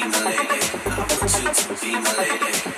be my lady. I want you to be my lady.